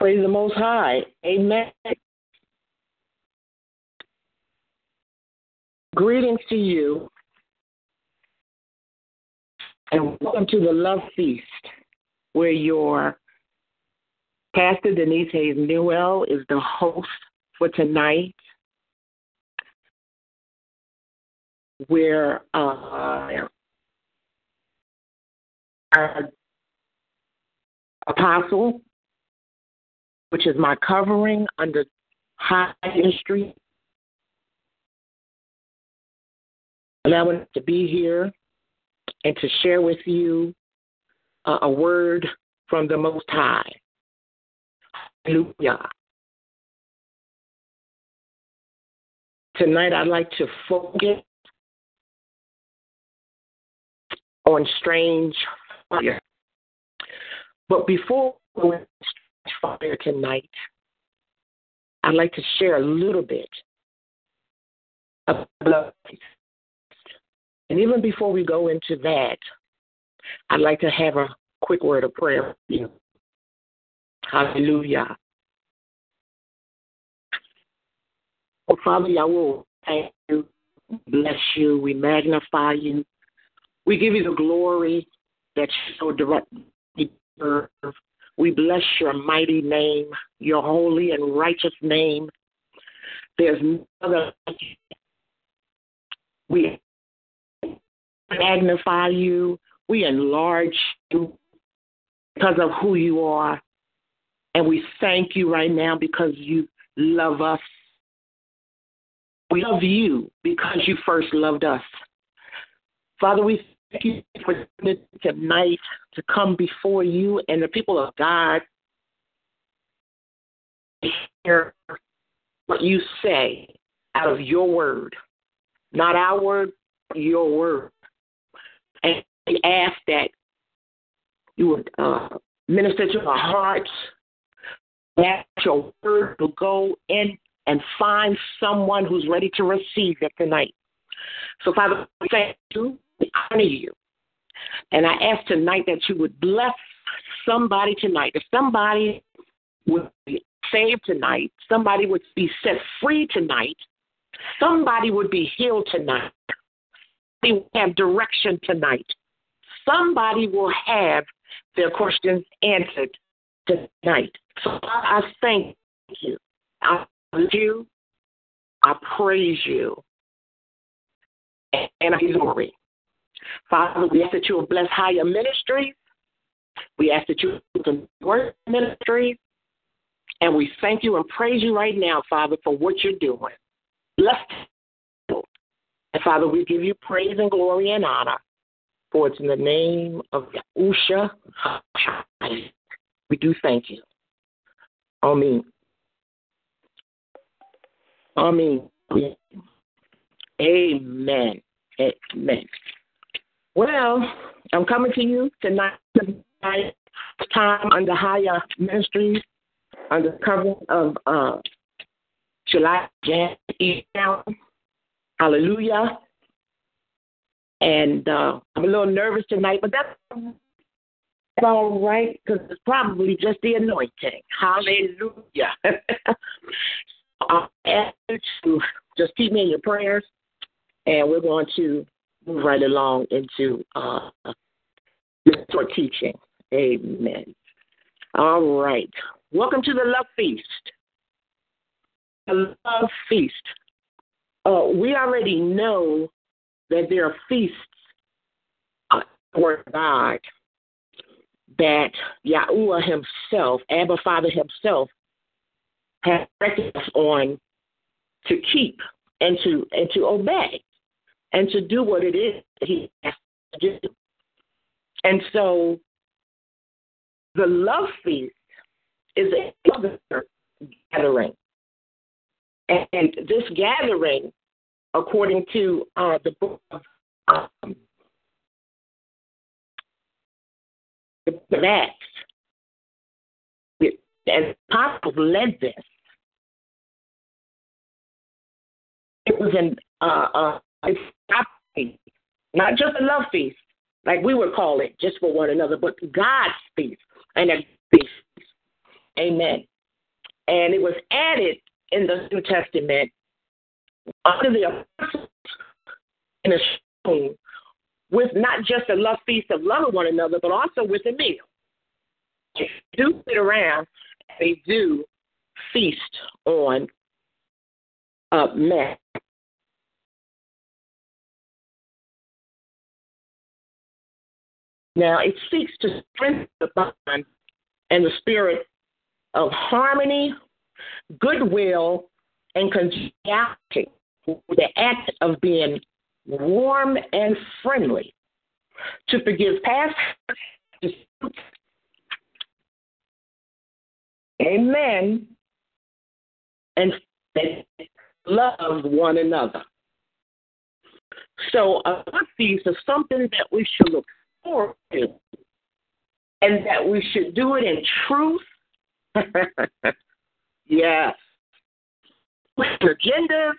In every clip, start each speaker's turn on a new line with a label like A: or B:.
A: Praise the Most High. Amen. Greetings to you, and welcome to the Love Feast, where your Pastor Denise Hayes Newell is the host for tonight. Where uh, our apostle, which is my covering under high ministry, allowing to be here and to share with you uh, a word from the Most High. Hallelujah. Tonight, I'd like to focus on strange fire. But before we fire tonight, I'd like to share a little bit love. And even before we go into that, I'd like to have a quick word of prayer for you. Hallelujah. Oh, Father Yahweh, thank you, bless you, we magnify you. We give you the glory that directly deserve. We bless your mighty name, your holy and righteous name. There's no other. We magnify you. We enlarge you because of who you are. And we thank you right now because you love us. We love you because you first loved us. Father, we thank you for tonight to come before you and the people of God hear what you say out of your word. Not our word, your word. And we ask that you would uh, minister to our hearts, that your word will go in and find someone who's ready to receive it tonight. So, Father, thank you, honor you. And I ask tonight that you would bless somebody tonight. If somebody would be saved tonight, somebody would be set free tonight, somebody would be healed tonight, somebody will have direction tonight, somebody will have their questions answered tonight. So I thank you. I love you. I praise you. And I glory. Father, we ask that you will bless higher ministries. We ask that you will work ministries. And we thank you and praise you right now, Father, for what you're doing. Bless. And Father, we give you praise and glory and honor. For it's in the name of Yahusha. We do thank you. Amen. Amen. Amen. Amen. Well, I'm coming to you tonight, tonight time under higher ministries, under cover of uh, July Jan Hallelujah. And uh, I'm a little nervous tonight, but that's all right because it's probably just the anointing. Hallelujah. I ask you to just keep me in your prayers, and we're going to move right along into uh, teaching. Amen. All right. Welcome to the Love Feast. The Love Feast. Uh, we already know that there are feasts for God that Yahuwah himself, Abba Father himself, has directed us on to keep and to and to obey and to do what it is he has to do. And so the love feast is another gathering. And this gathering, according to uh, the book of um, the Acts, and apostles led this. It was an uh, uh, not just a love feast, like we would call it, just for one another, but God's feast and a feast. Amen. And it was added in the New Testament under the apostles in a stone with not just a love feast of loving one another, but also with a meal. They do sit around, they do feast on uh, men. Now, it seeks to strengthen the bond and the spirit of harmony, goodwill, and congeniality the act of being warm and friendly, to forgive past Amen. And love one another. So a these is something that we should look forward to, and that we should do it in truth. yes. With agendas,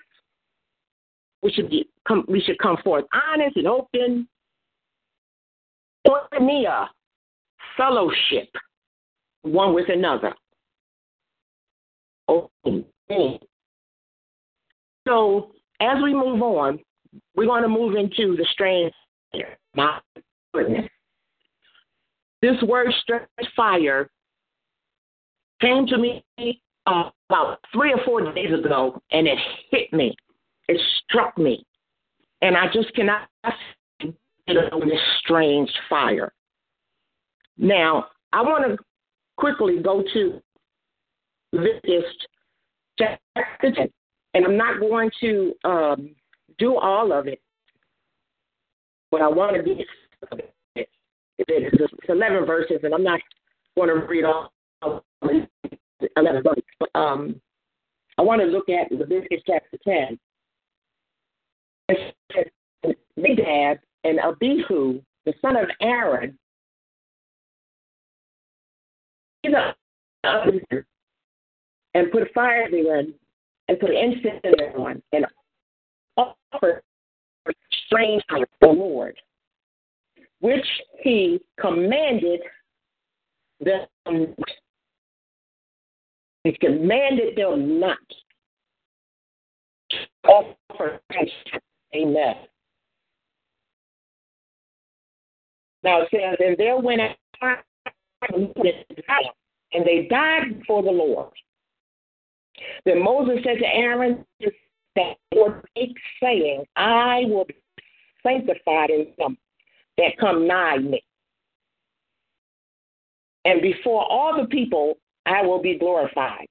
A: we should be come, we should come forth honest and open. Koinonia, fellowship, one with another. Open. So as we move on, we're going to move into the strange. My goodness, this word "strange fire" came to me uh, about three or four days ago, and it hit me. It struck me. And I just cannot get over this strange fire. Now, I want to quickly go to this chapter 10, and I'm not going to um, do all of it, but I want to it's 11 verses, and I'm not going to read all 11 verses, but um, I want to look at Leviticus chapter 10, Nadab and Abihu, the son of Aaron, and put a fire there and put incense in there and offer strange to the Lord, which he commanded them. He commanded them not offer Amen. Now it says, and there went out and they died before the Lord. Then Moses said to Aaron, that Lord saying, I will be sanctified in them that come nigh me. And before all the people, I will be glorified.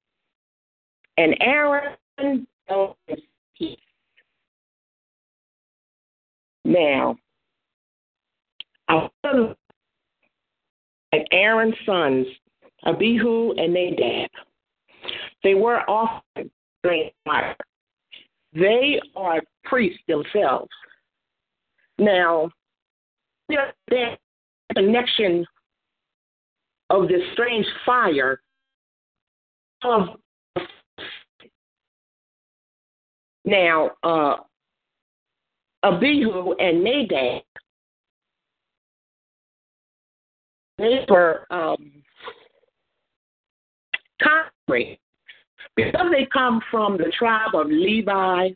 A: And Aaron now, Aaron's sons, Abihu and Nadab. They were often fire. They are priests themselves. Now, the connection of this strange fire of now uh, Abihu and Nadab, they were um, because they come from the tribe of Levi,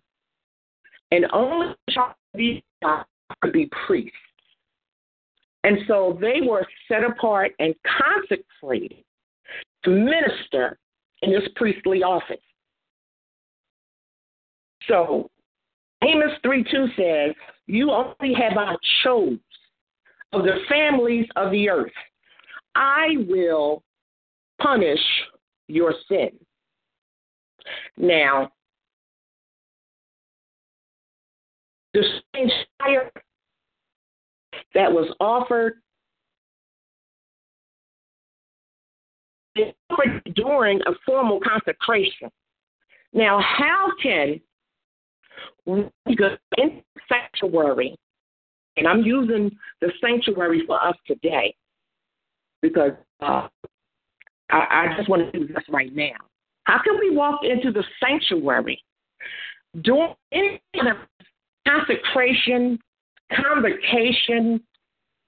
A: and only the tribe of Levi could be priests. And so they were set apart and consecrated to minister in this priestly office. So Amos 3 2 says, You only have I chose of the families of the earth. I will punish your sin. Now, the fire that was offered during a formal consecration. Now, how can we go in sanctuary, and I'm using the sanctuary for us today because uh, I, I just want to do this right now. How can we walk into the sanctuary during any kind of consecration, convocation,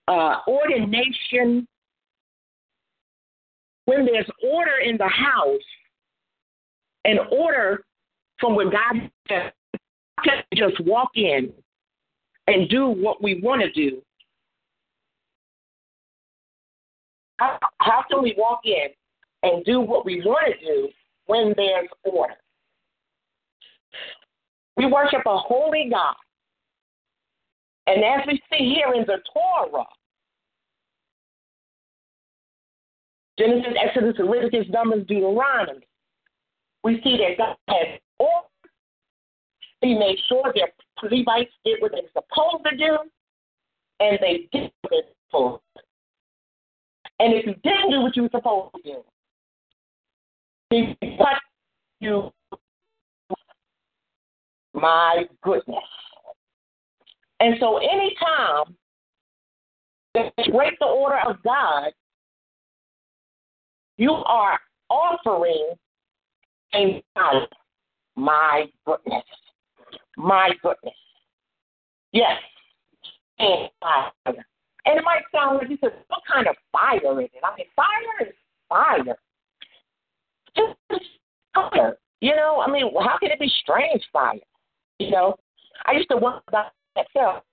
A: uh, ordination, when there's order in the house and order from what God can just walk in and do what we want to do. How, how can we walk in and do what we want to do when there's order? We worship a holy God. And as we see here in the Torah, Genesis, Exodus, Leviticus, Numbers, Deuteronomy, we see that God has ordered. He made sure that Levites did what they were supposed to do, and they did what they were supposed to. And if you didn't do what you were supposed to do, he cut you. My goodness. And so anytime that you break the order of God, you are offering a fire. My goodness. My goodness. Yes. And fire. And it might sound like you said, what kind of fire is it? I mean, fire is fire. Just fire. You know, I mean, how can it be strange fire? You know, I used to wonder about myself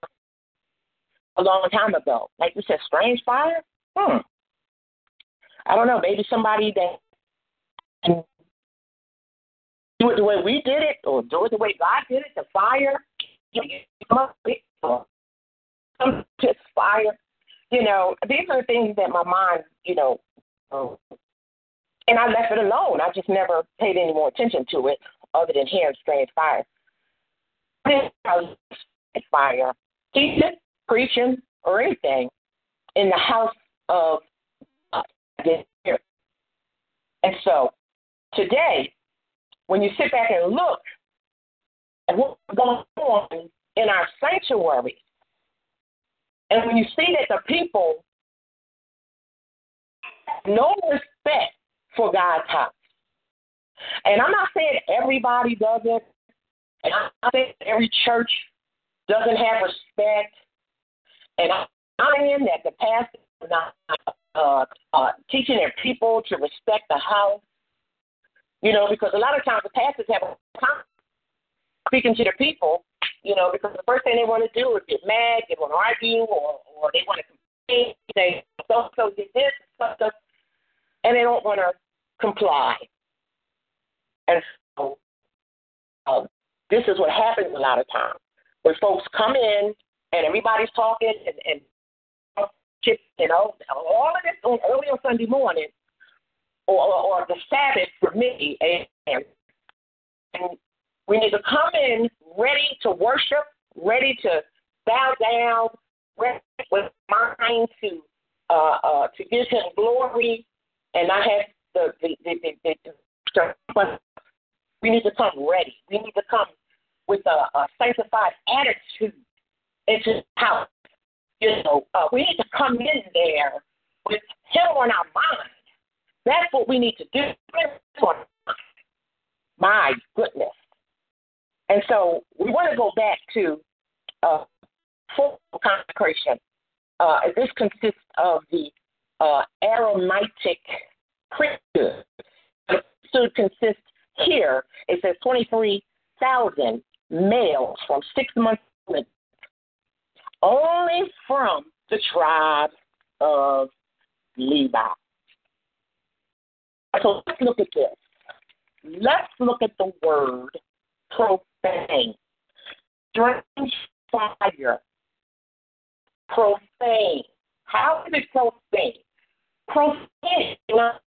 A: a long time ago. Like you said, strange fire? Hmm. I don't know, maybe somebody that do it the way we did it or do it the way God did it, the fire, just fire. You know, these are things that my mind, you know, um, and I left it alone. I just never paid any more attention to it other than hearing strange fire. Fire, teaching, preaching, or anything in the house of uh, here. And so today, when you sit back and look at what's going on in our sanctuary, and when you see that the people have no respect for God's house, and I'm not saying everybody does it, and I'm not saying every church doesn't have respect, and I'm saying that the pastor is not uh, uh, teaching their people to respect the house. You know, because a lot of times the pastors have a time speaking to their people, you know, because the first thing they want to do is get mad, they want to argue, or, or they want to complain, say, so so did this, so, and they don't want to comply. And so um, this is what happens a lot of times. When folks come in and everybody's talking and, and you know, all of this on early on Sunday morning, or, or, the Sabbath for me, and, and we need to come in ready to worship, ready to bow down, ready with mind to uh, uh, to give Him glory, and I have the, the, the, the, the we need to come ready. We need to come with a, a sanctified attitude into how you know, uh, we need to come in there with Him on our mind. That's what we need to do. My goodness. And so we want to go back to uh, full consecration. Uh, this consists of the uh, Aaronitic priesthood. The priesthood consists here, it says 23,000 males from six months only from the tribe of Levi. So let's look at this. Let's look at the word profane. Strange fire. Profane. How is it profane? Profane is not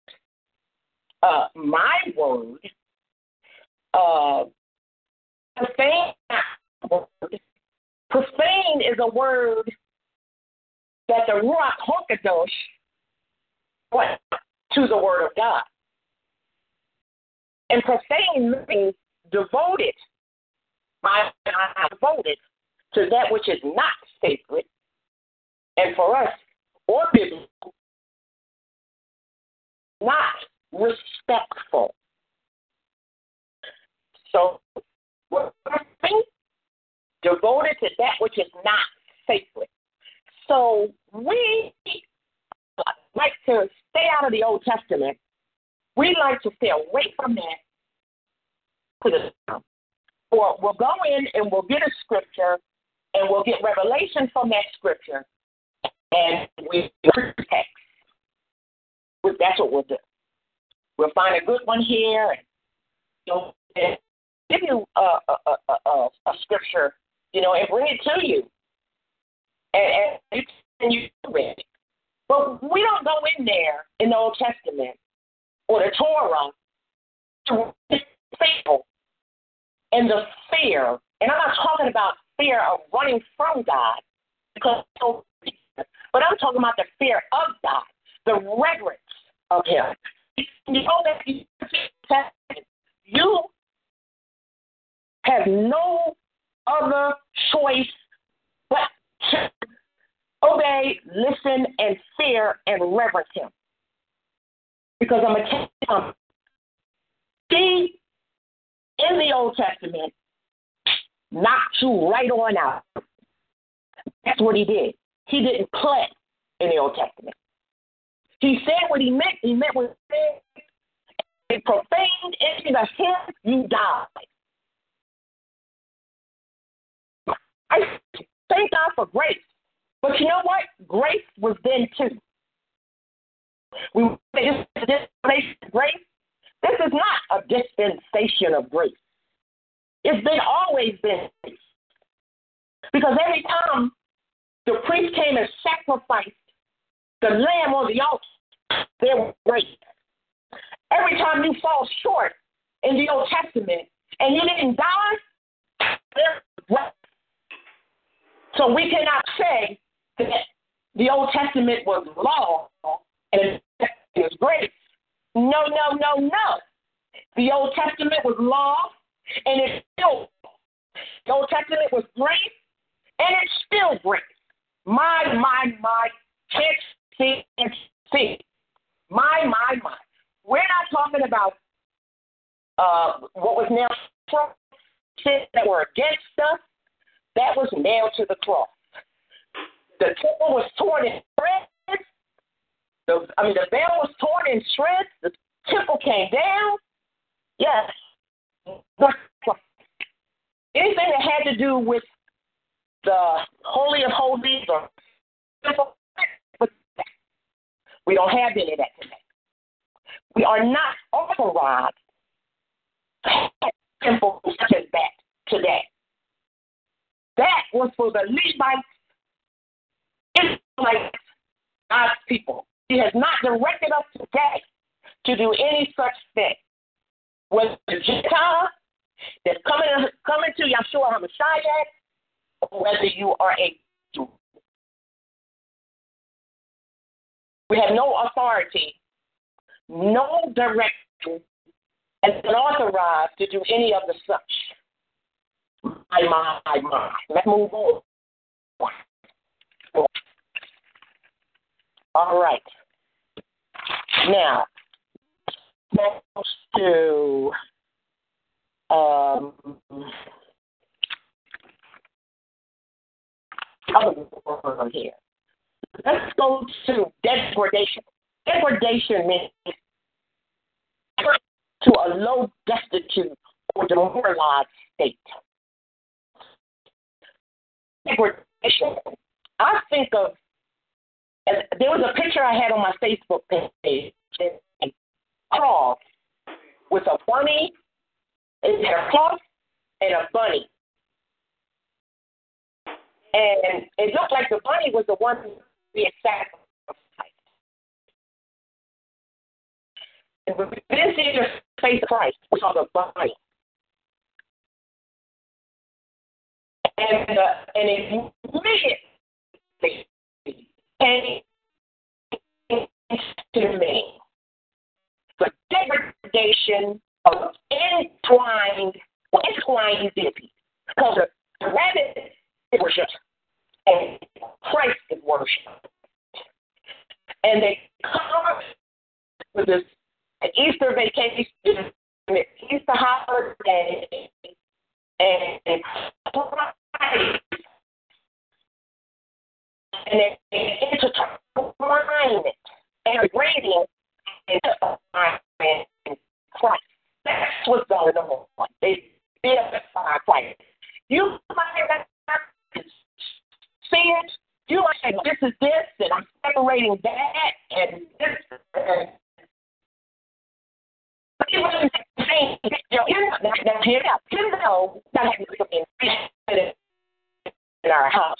A: uh, my word. Uh, profane is a word that the Ruach HaKodesh went to the Word of God. And profane means devoted. I am devoted to that which is not sacred. And for us, or biblical, not respectful. So, devoted to that which is not sacred. So, we like to stay out of the Old Testament. We like to stay away from that or we'll go in and we'll get a scripture and we'll get revelation from that scripture and we text. That's what we'll do. We'll find a good one here and give you a, a, a, a, scripture, you know, and bring it to you. And, and you can you read it. But we don't go in there in the Old Testament or the Torah to people and the fear. And I'm not talking about fear of running from God, because but I'm talking about the fear of God, the reverence of Him. You know that you have no other choice but to obey, listen, and fear and reverence Him. Because I'm tell you see in the Old Testament knocked you right on out. That's what He did. He didn't play in the Old Testament. He said what He meant. He meant what He said. He profaned anything of Him, you died. I thank God for grace. But you know what? Grace was then too. We this dispensation of grace. This is not a dispensation of grace. It's been always been grace. Because every time the priest came and sacrificed the lamb on the altar, there was grace. Every time you fall short in the Old Testament and you didn't die, there was grace. So we cannot say that the Old Testament was law and it was grace. No, no, no, no. The Old Testament was law and it's still the Old Testament was grace and it's still grace. My, my, my, can't see and see. My, my, my. We're not talking about uh, what was nailed that were against us. That was nailed to the cross. The temple was torn in shreds. The, I mean, the veil was torn in shreds. The temple came down. Yes. Anything that had to do with the Holy of Holies or we don't have any of that today. We are not authorized temples such as that today. That was for the Levites like God's people. He has not directed us today to do any such thing. Whether the Gentile that's coming coming to Yeshua HaMashiach, or whether you are a Jew. We have no authority, no direction, and authorized to do any of the such. My, my, my. Let's move on. All right. Now, let's to um, other here. Let's go to degradation. Degradation means to a low, destitute, or demoralized state. I think of and there was a picture I had on my Facebook page, a cross with a bunny, it had a cross and a bunny. And it looked like the bunny was the one being sacrificed. And we didn't see the face of Christ, we saw the bunny. And uh, and immediately came to me the degradation of entwined, entwined deity. Because the rabbit worship and Christ is worship. And they come with this Easter vacation, Easter holiday, and and it, it intertwine it and reading and Christ. That's what's going on. They identify Christ. You might it. You might say, this is this, and I'm separating that, and this, but it wasn't saying, you know. You know, that had to be in our house.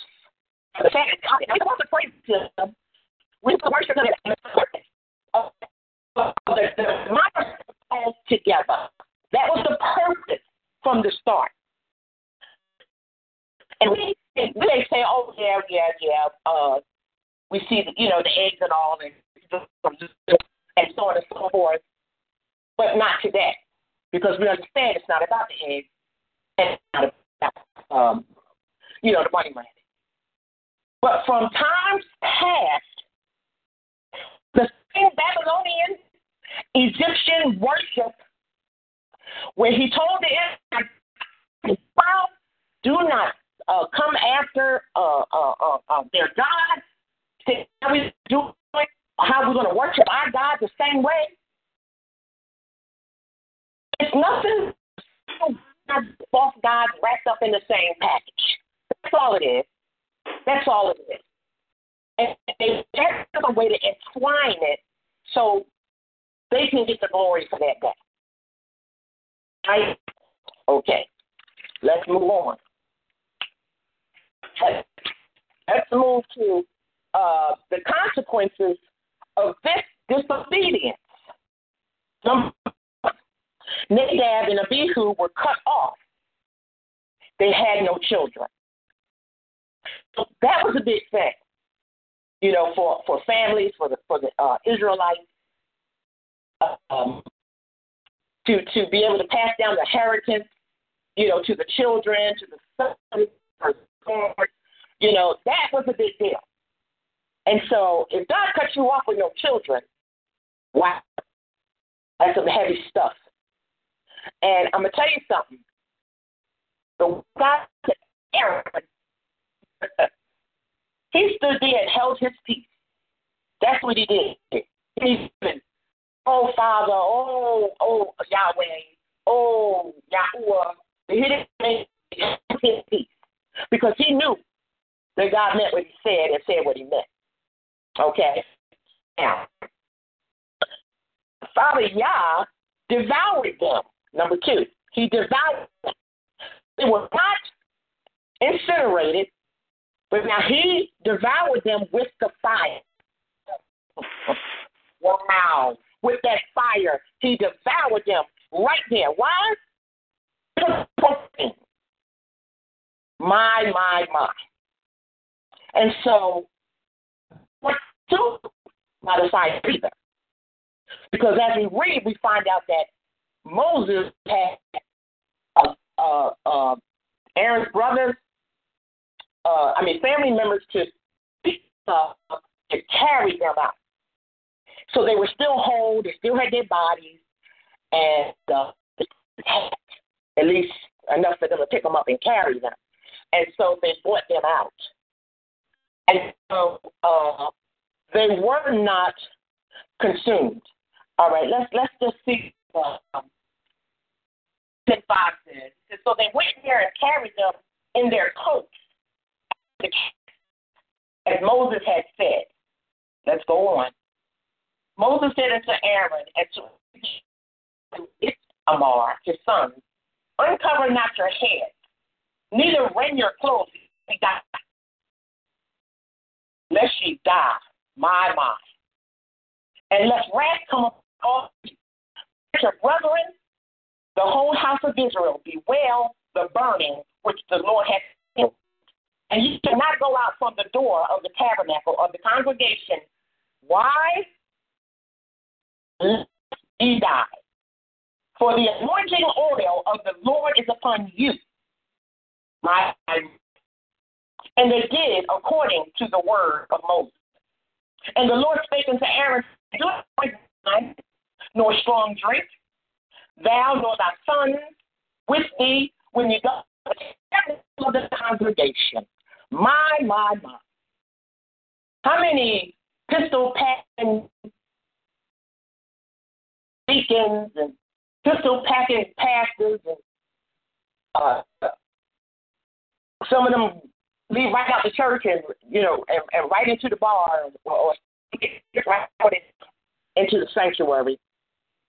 A: The fact God, we want to praise Him. We worship Him in the the, the all together. That was the purpose from the start. And we they say, oh yeah, yeah, yeah. Uh, we see the, you know the eggs and all, and and so on and so forth. But not today, because we understand it's not about the eggs and it's not about um, you know the money money. But from times past, the same Babylonian Egyptian worship, where he told the Israelites, do not uh, come after uh, uh, uh, uh their God. How we how we're going to worship our God the same way. It's nothing false gods wrapped up in the same package. That's all it is. That's all it is. And they that's a way to entwine it so they can get the glory for that day. Right? Okay. Let's move on. Let's move to uh, the consequences of this disobedience. Nadab and Abihu were cut off. They had no children. That was a big thing, you know, for, for families, for the for the uh, Israelites, um, to to be able to pass down the inheritance, you know, to the children, to the sons, you know, that was a big deal. And so, if God cuts you off with no children, wow, that's some heavy stuff. And I'm gonna tell you something. The God Aaron he stood there and held his peace. That's what he did. Oh Father, oh, oh Yahweh, oh Yahuwah. He didn't make his peace because he knew that God meant what he said and said what he meant. Okay? Now, Father Yah devoured them. Number two, he devoured them. They were not incinerated, but now he devoured them with the fire. wow. With that fire, he devoured them right there. Why? My, my, my. And so, what do not a either? Because as we read, we find out that Moses had uh, uh, uh, Aaron's brothers uh, I mean, family members to uh, to carry them out. So they were still whole. They still had their bodies, and uh, at least enough for them to pick them up and carry them. And so they brought them out. And so uh, they were not consumed. All right, let's let's just see. Uh, five says. So they went there and carried them in their coats as Moses had said. Let's go on. Moses said unto Aaron and to Ithamar, his son, Uncover not your head, neither rend your clothes, lest ye die, my mind. And let wrath come upon you. Your brethren, the whole house of Israel, bewail the burning which the Lord has and you cannot go go out from the door of the tabernacle of the congregation. Why? Died. For the anointing oil of the Lord is upon you. My and they did according to the word of Moses. And the Lord spake unto Aaron, Do not wine, nor strong drink, thou nor thy sons with thee when you go to the congregation. My, my, my. How many pistol packing deacons and pistol packing pastors and uh, some of them leave right out the church and you know and, and right into the bar or, or right into the sanctuary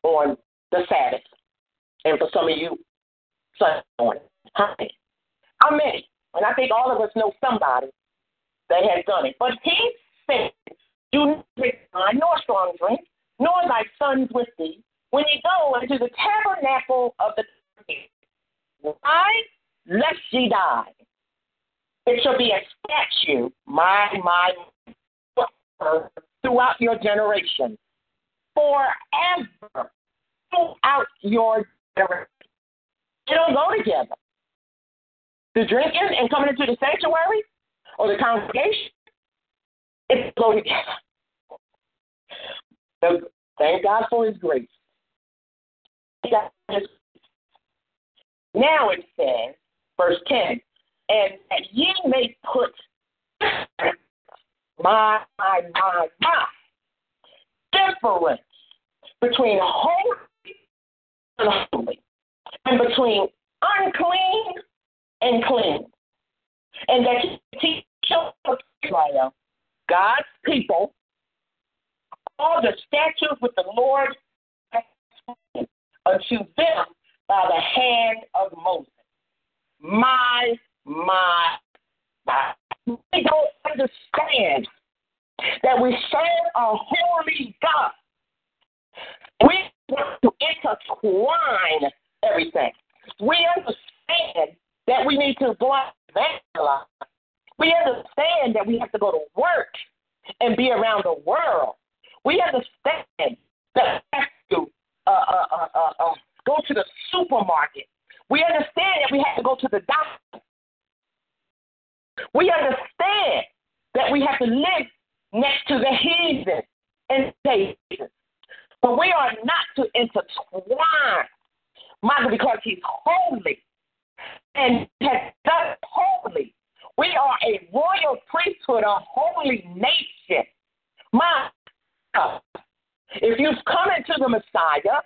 A: on the Sabbath. And for some of you, Sunday morning. How many? How many? And I think all of us know somebody that has done it. But he said, Do not drink wine, nor strong drink, nor thy sons with thee, when ye go into the tabernacle of the why? Lest ye die. It shall be a statue, my, my, throughout your generation, forever, throughout your generation. They don't go together. The drinking and coming into the sanctuary or the congregation, it's go together. So, thank God for His grace. Now it says, verse 10, and that ye may put my, my, my, my difference between holy and holy, and between unclean and clean. And that teach Israel, God's people, all the statutes with the Lord unto them by the hand of Moses. My my God. We don't understand that we serve a holy God. We want to intertwine everything. We understand that we need to go out and evangelize. We understand that we have to go to work and be around the world. We understand that we have to uh, uh, uh, uh, uh go to the supermarket. We understand that we have to go to the doctor. We understand that we have to live next to the heathen and Satan. But we are not to intertwine, Michael, because he's holy and has done holy. We are a royal priesthood, a holy nation. My God. If you've come into the Messiah,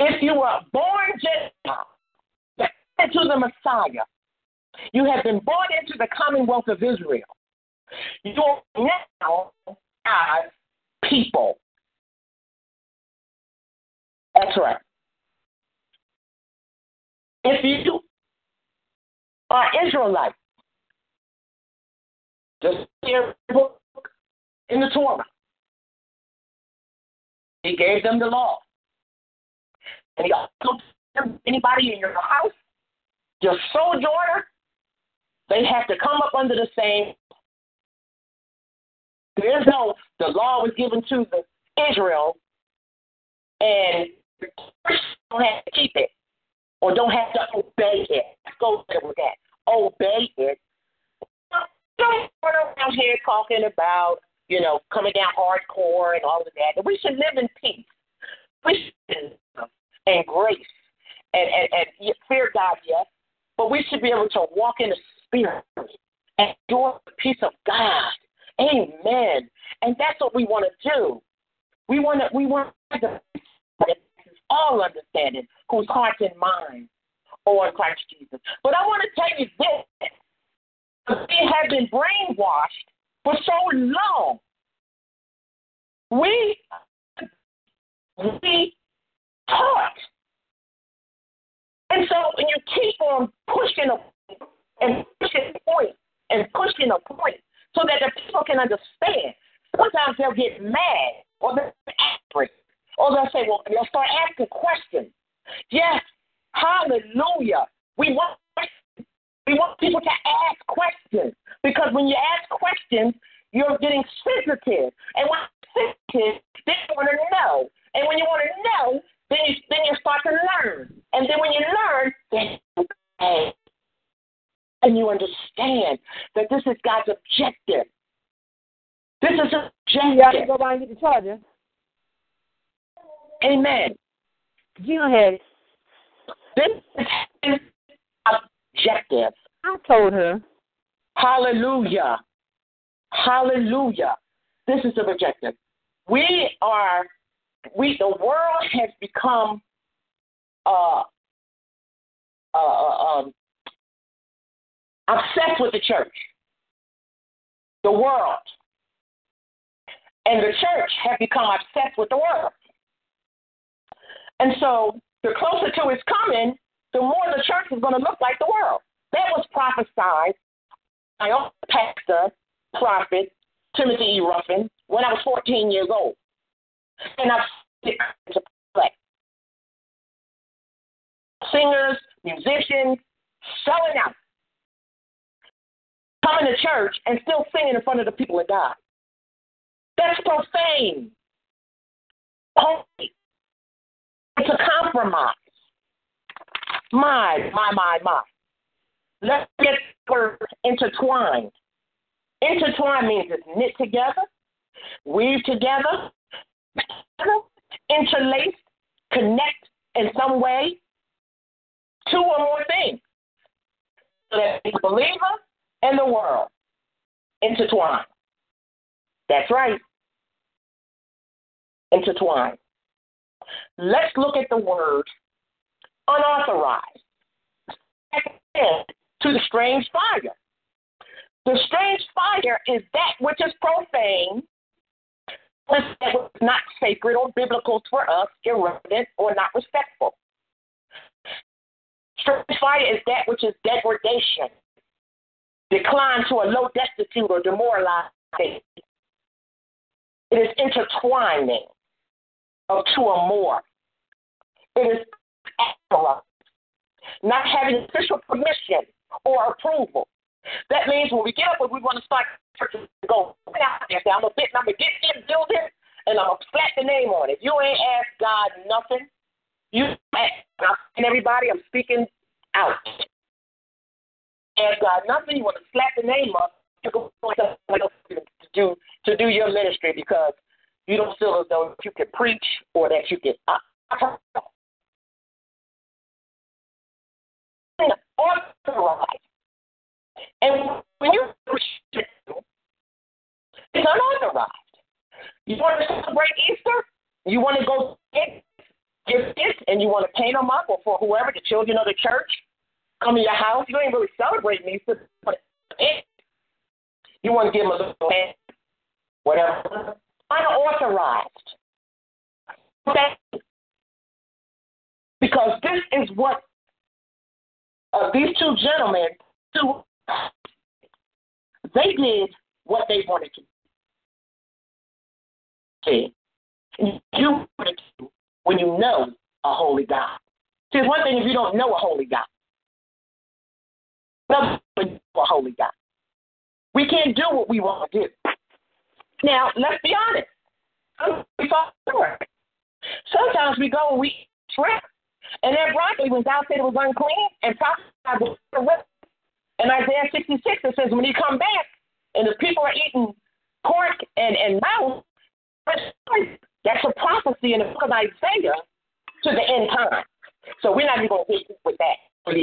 A: if you were born Gentile, into the Messiah, you have been born into the commonwealth of Israel. You're now as people. That's right. If you are Israelite, just book in the Torah. He gave them the law. And he also anybody in your house, your sojourner, they have to come up under the same. There is no, the law was given to the Israel, and don't have to keep it or don't have to obey it. Let's go there with that. Obey it. Don't run around here talking about, you know, coming down hardcore and all of that. We should live in peace. We should and grace and, and, and fear God, yes, but we should be able to walk in the spirit and enjoy the peace of God. Amen. And that's what we want to do. We want to we want to all understanding, whose hearts and minds are in Christ Jesus. But I want to tell you this. We have been brainwashed for so long. We we taught. And so when you keep on pushing a and pushing a point and pushing a point so that the people can understand, sometimes they'll get mad or they'll angry or they'll say, well, they'll start asking questions. Yes, hallelujah. We want We want people to ask questions because when you ask questions, you're getting sensitive. And when you're sensitive, then you want to know. And when you want to know, then you then you start to learn. And then when you learn, then you. And you understand that this is God's objective. This is objective.
B: Have to go by and get the charger.
A: Amen.
B: You had it.
A: This is objective.
B: I told her.
A: Hallelujah. Hallelujah. This is the objective. We are, we the world has become uh, uh, uh, um, obsessed with the church, the world, and the church have become obsessed with the world. And so, the closer to its coming, the more the church is going to look like the world. That was prophesied by own pastor, prophet, Timothy E. Ruffin, when I was 14 years old. And I've play. Singers, musicians, selling out. Coming to church and still singing in front of the people of God. That's profane. Holy. It's a compromise. My, my, my, my. Let's get words intertwined. Intertwine means it's knit together, weave together, interlace, connect in some way, two or more things. So the believer and the world intertwine. That's right. Intertwine. Let's look at the word unauthorized. To the strange fire. The strange fire is that which is profane, that was not sacred or biblical for us, irrelevant or not respectful. Strange fire is that which is degradation, decline to a low destitute or demoralized state. It is intertwining of two or more. It is not having official permission or approval. That means when we get up and we want to start church and go out there, say, I'm gonna get I'm gonna get the building and I'm gonna slap the name on it. You ain't asked God nothing. You and everybody, I'm speaking out. Ask God nothing, you want to slap the name up to do to do your ministry because you don't feel as though you can preach or that you can authorized. And when you preach it's unauthorized. You want to celebrate Easter? You want to go get, give gifts and you want to paint them up or for whoever, the children of the church, come to your house. You ain't really celebrating Easter, but eh, you want to give them a little hand, whatever. Unauthorized. Okay? Because this is what uh, these two gentlemen, do. they did what they wanted to. See, you when you know a holy God. See, one thing if you don't know a holy God. Another a holy God. We can't do what we want to do. Now, let's be honest. Sometimes we fall go and we trip and that broccoli, when God said it was unclean, and prophesied was in Isaiah 66, it says, when he come back and the people are eating pork and, and mouse, that's a prophecy in the book of Isaiah to the end time. So we're not even going to hit with that. But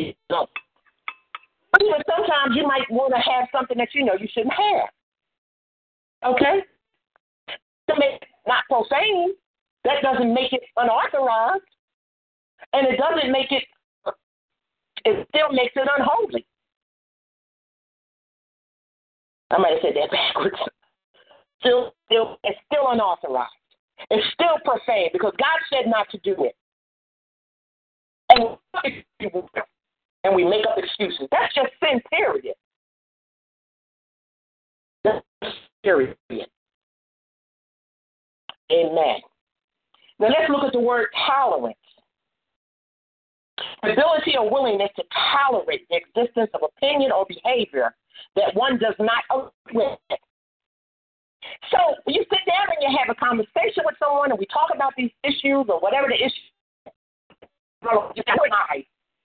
A: sometimes you might want to have something that you know you shouldn't have. Okay? Profane, that doesn't make it unauthorized. And it doesn't make it, it still makes it unholy. I might have said that backwards. Still, still, it's still unauthorized. It's still profane because God said not to do it. And, and we make up excuses. That's just sin, period. That's period. Amen. Now let's look at the word tolerance. The ability or willingness to tolerate the existence of opinion or behavior that one does not agree with. So when you sit down and you have a conversation with someone and we talk about these issues or whatever the issue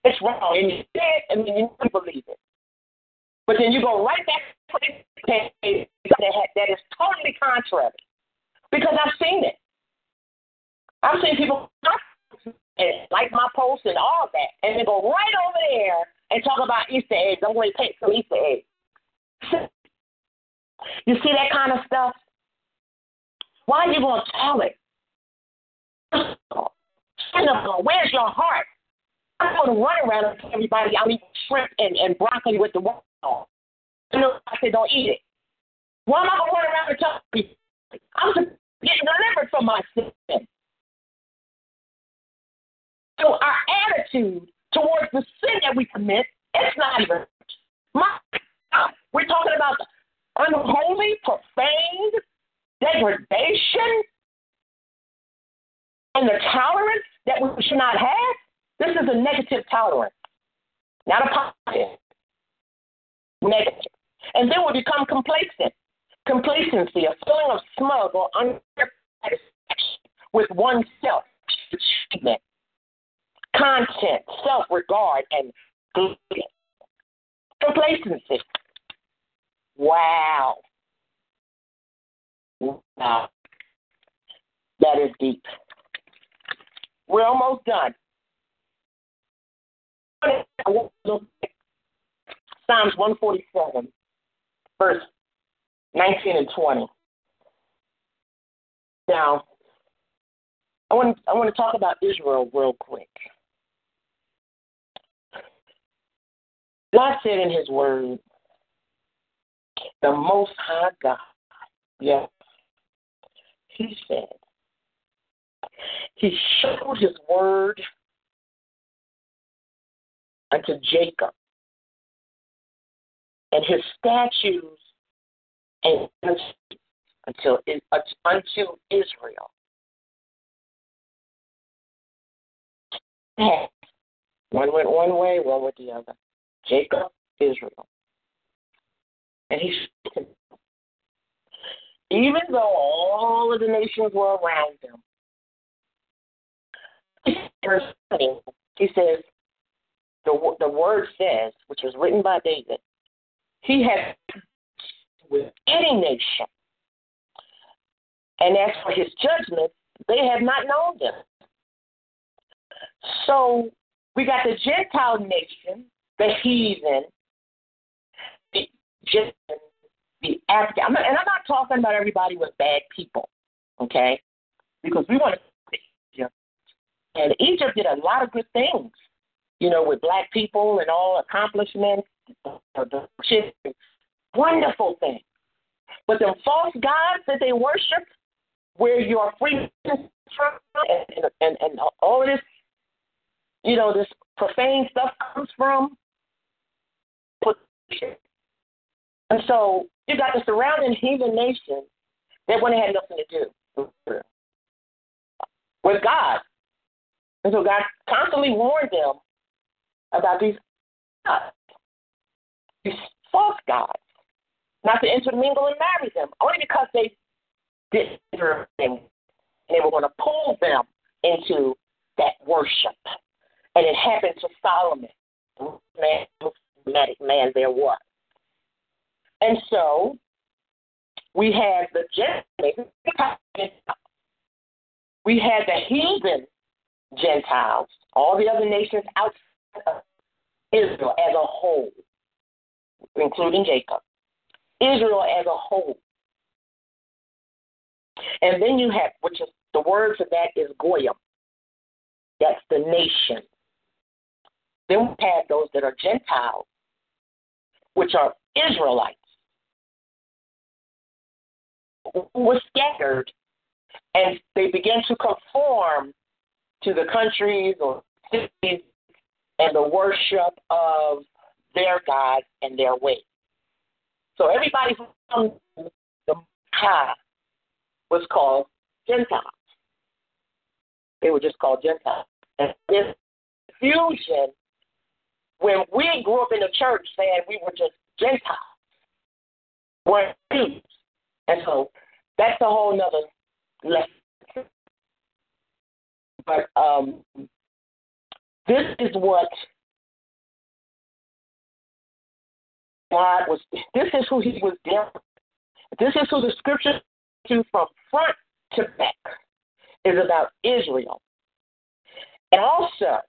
A: it's wrong. And you say it and then you believe it. But then you go right back to the that is totally contrary. Because I've seen it. I've seen people like my posts and all that, and then go right over there and talk about Easter eggs. I'm going to take some Easter eggs. You see that kind of stuff? Why are you going to tell it? Where's your heart? I'm going to run around and tell everybody I'm eating shrimp and, and broccoli with the water on. You know, I said, don't eat it. Why am I going to run around and tell people? I'm getting delivered from my sin. So our attitude towards the sin that we commit, it's not even. My we're talking about unholy, profane, degradation, and the tolerance that we should not have. This is a negative tolerance, not a positive. Negative. And then we become complacent. Complacency, a feeling of smug or unsatisfaction with oneself, achievement, content, self regard, and complacency. Wow. Wow. That is deep. We're almost done. Psalms 147, verse 19 and 20. Now, I want, I want to talk about Israel real quick. God said in His Word, the Most High God, yes, He said, He showed His Word unto Jacob and His statutes and until unto Israel. One went one way, one went the other. Jacob, Israel. And he even though all of the nations were around him, he says, the, the word says, which was written by David, he had with any nation. And as for his judgment, they have not known them. So we got the Gentile nation the heathen, the just the African. And I'm not talking about everybody with bad people, okay? Because we want to Egypt, and Egypt did a lot of good things, you know, with black people and all accomplishments, uh, wonderful thing. But the false gods that they worship, where your freedom and, and, and all of this, you know, this profane stuff comes from, and so you got the surrounding heathen nations that wouldn't have nothing to do with God. And so God constantly warned them about these gods, these false gods, not to intermingle and marry them, only because they did. And they were going to pull them into that worship. And it happened to Solomon, man man there was. And so we had the Gentiles, we had the heathen Gentiles, all the other nations outside of Israel as a whole, including Jacob. Israel as a whole. And then you have, which is the word for that is Goyim. That's the nation. Then we have those that are Gentiles, which are Israelites, who were scattered and they began to conform to the countries or cities and the worship of their gods and their ways. So everybody from the high was called Gentiles. They were just called Gentiles. And this confusion when we grew up in the church saying we were just Gentiles, we're Jews. And so that's a whole nother lesson. But um, this is what God was, this is who he was dealing with. This is who the scripture to from front to back is about Israel. And also,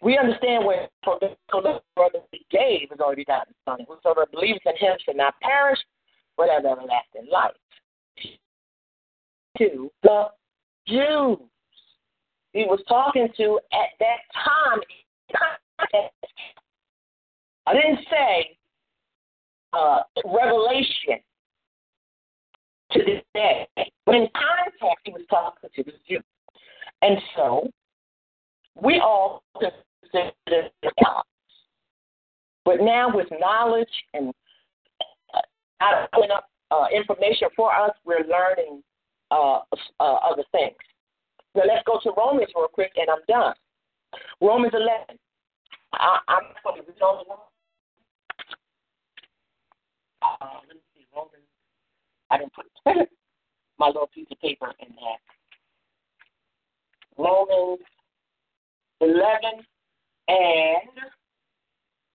A: we understand where so the, the brother he gave has already gotten son. Whosoever believes in him shall not perish, but have everlasting life. To the Jews. He was talking to at that time. I didn't say uh, revelation to this day. But in context, he was talking to the Jews. And so, we all consider God. But now, with knowledge and uh, putting up uh, information for us, we're learning uh, uh, other things. Now, let's go to Romans real quick, and I'm done. Romans 11. I, I'm going to read on uh, let me see, Romans. I didn't put my little piece of paper in there. Romans 11, and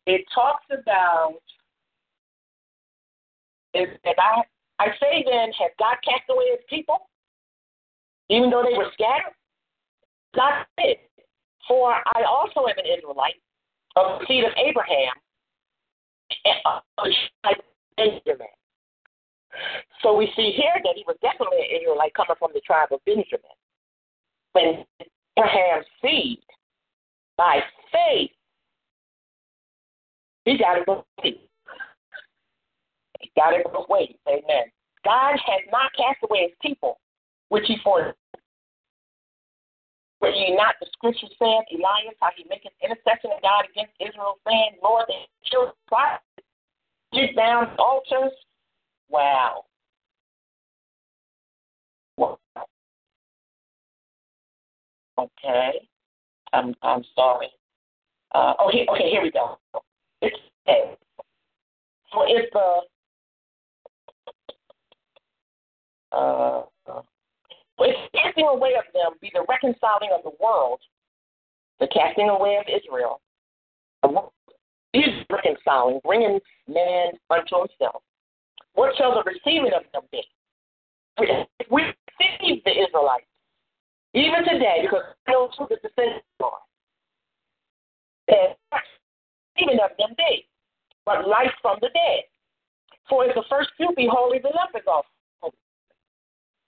A: it talks about is that I I say then, has God cast away his people, even though they were scattered? God did. For I also am an Israelite of the seed of Abraham, and Benjamin. So we see here that he was definitely an Israelite coming from the tribe of Benjamin. When Abraham's seed, by faith, he got it both ways. He got it both ways. Amen. God has not cast away his people, which he foreknew. But ye not the scripture saith, Elias, how he maketh intercession of God against Israel, saying, Lord, they children get down altars. Wow. Okay. I'm I'm sorry. Uh, oh, okay, here we go. It's okay. So it's the uh, it's casting away of them be the reconciling of the world, the casting away of Israel, is reconciling, bringing man unto himself. What shall the receiving of them be? We receive the Israelites, even today, because I know who the descendants are, and receiving of them be, but life from the dead. For if the first few be holy, the lump is also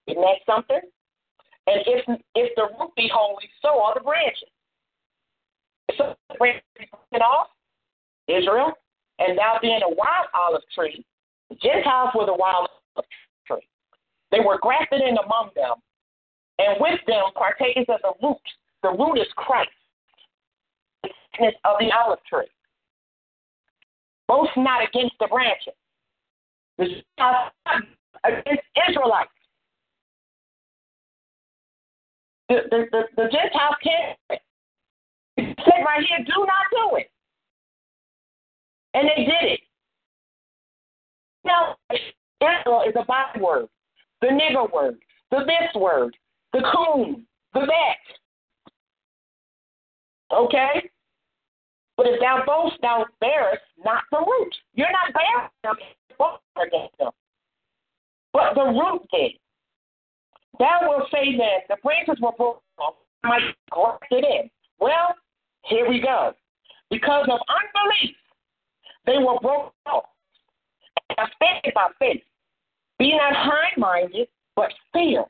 A: Isn't that something? And if if the root be holy, so are the branches. So the branches be broken off, Israel, and thou being a wild olive tree, Gentiles were the wild olive tree. They were grafted in among them, and with them partakers of the root. The root is Christ, the of the olive tree. Both not against the branches. Against Israelites. The, the, the, the Gentiles can't. It said right here, do not do it. And they did it. Now, Israel is a byword, the nigger word, the this word, the coon, the that. Okay? But if thou boast, thou bearest not the root. You're not bearing against them. But the root did. Thou will say that the branches were broken off, might grafted in. Well, here we go. Because of unbelief, they were broken off. Affected by faith. Be not high minded, but still.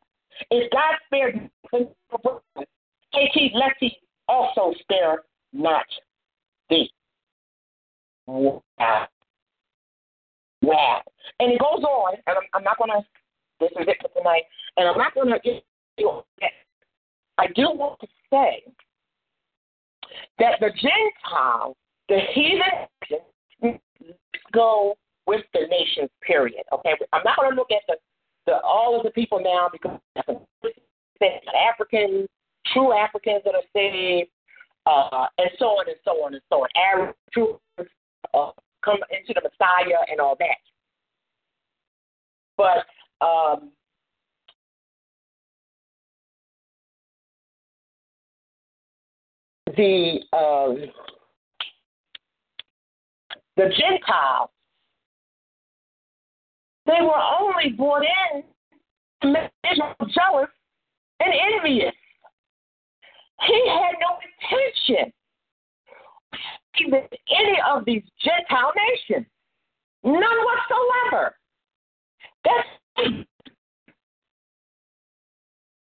A: If God spared take heed lest he also spare not thee. Wow. Wow. And it goes on, and I'm, I'm not going to, this is it for tonight, and I'm not going to I do want to say that the Gentiles, the heathen go with the nations, period. Okay, I'm not going to look at the, the all of the people now because Africans, true Africans that are saved, uh, and so on and so on and so on. Aaron uh, come into the Messiah and all that. But um, the um, the Gentiles, they were only brought in to make Israel jealous and envious. He had no intention with any of these Gentile nations. None whatsoever. That's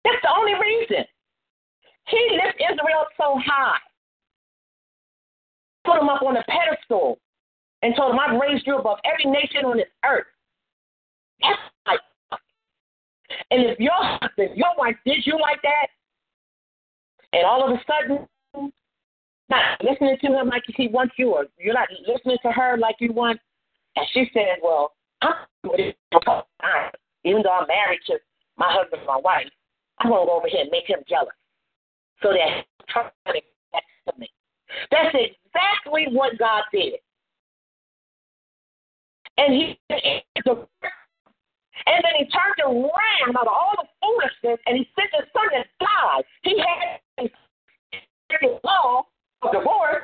A: that's the only reason. He lifted Israel so high, put him up on a pedestal, and told him, I've raised you above every nation on this earth. That's like and if your husband, your wife did you like that, and all of a sudden not listening to him like he wants you, or you're not listening to her like you want, and she said, "Well, I'm even though I'm married to my husband, my wife, I'm gonna go over here and make him jealous, so that to get to me." That's exactly what God did. And he and then he turned around out of all the foolishness and he sent his son to die. He had a law of divorce,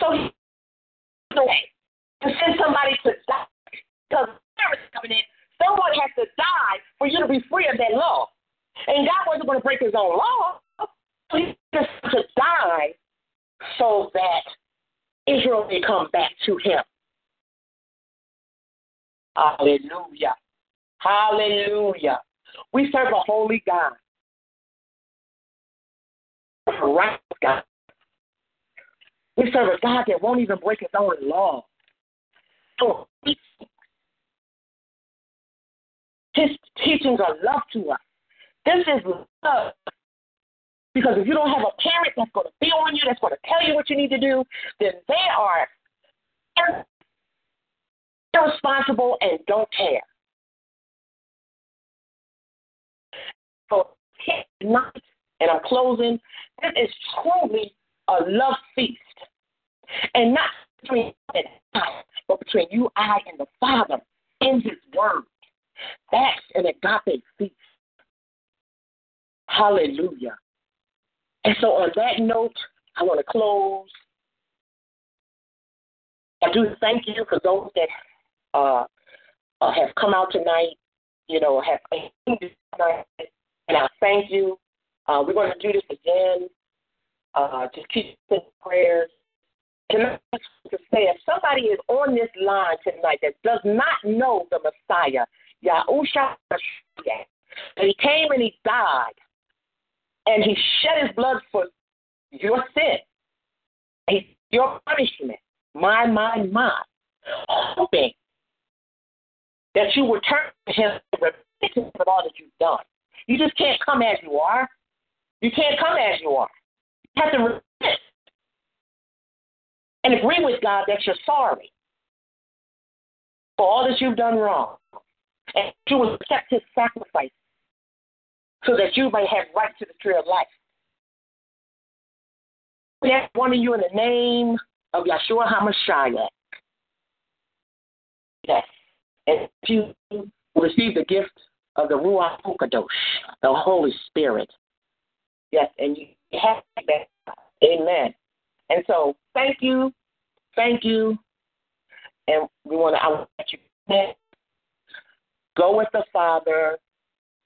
A: so he to send somebody to die. Because marriage covenant, someone has to die for you to be free of that law. And God wasn't going to break his own law. So he just to die so that Israel may come back to him. Hallelujah. Hallelujah. We serve a holy God. Right God. We serve a God that won't even break his own law. So his teachings are love to us. This is love. Because if you don't have a parent that's going to be on you, that's going to tell you what you need to do, then they are irresponsible and don't care. So tonight, and I'm closing, this is truly a love feast. And not between and I, but between you, I, and the Father in His Word. That's an agape feast. Hallelujah. And so, on that note, I want to close. I do thank you for those that uh, uh, have come out tonight, you know, have tonight, and I thank you. Uh, we're going to do this again. Uh, just keep in prayers. Can I to say, if somebody is on this line tonight that does not know the Messiah, Yahusha, and he came and he died, and he shed his blood for your sin, your punishment, my, my, my, hoping that you would turn to him repentance of all that you've done. You just can't come as you are. You can't come as you are. You have to repent and agree with God that you're sorry for all that you've done wrong. And you will accept his sacrifice so that you may have right to the tree of life. We ask one of you in the name of Yeshua HaMashiach. Yes. And you receive the gift of the Ruach HaKodesh, the Holy Spirit. Yes, and you have that. Amen. And so, thank you, thank you, and we want to. I want you to go with the Father.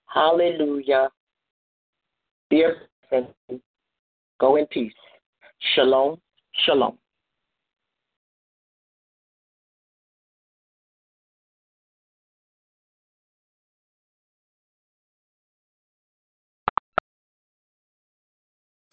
A: Hallelujah. Dear friend, go in peace. Shalom, shalom.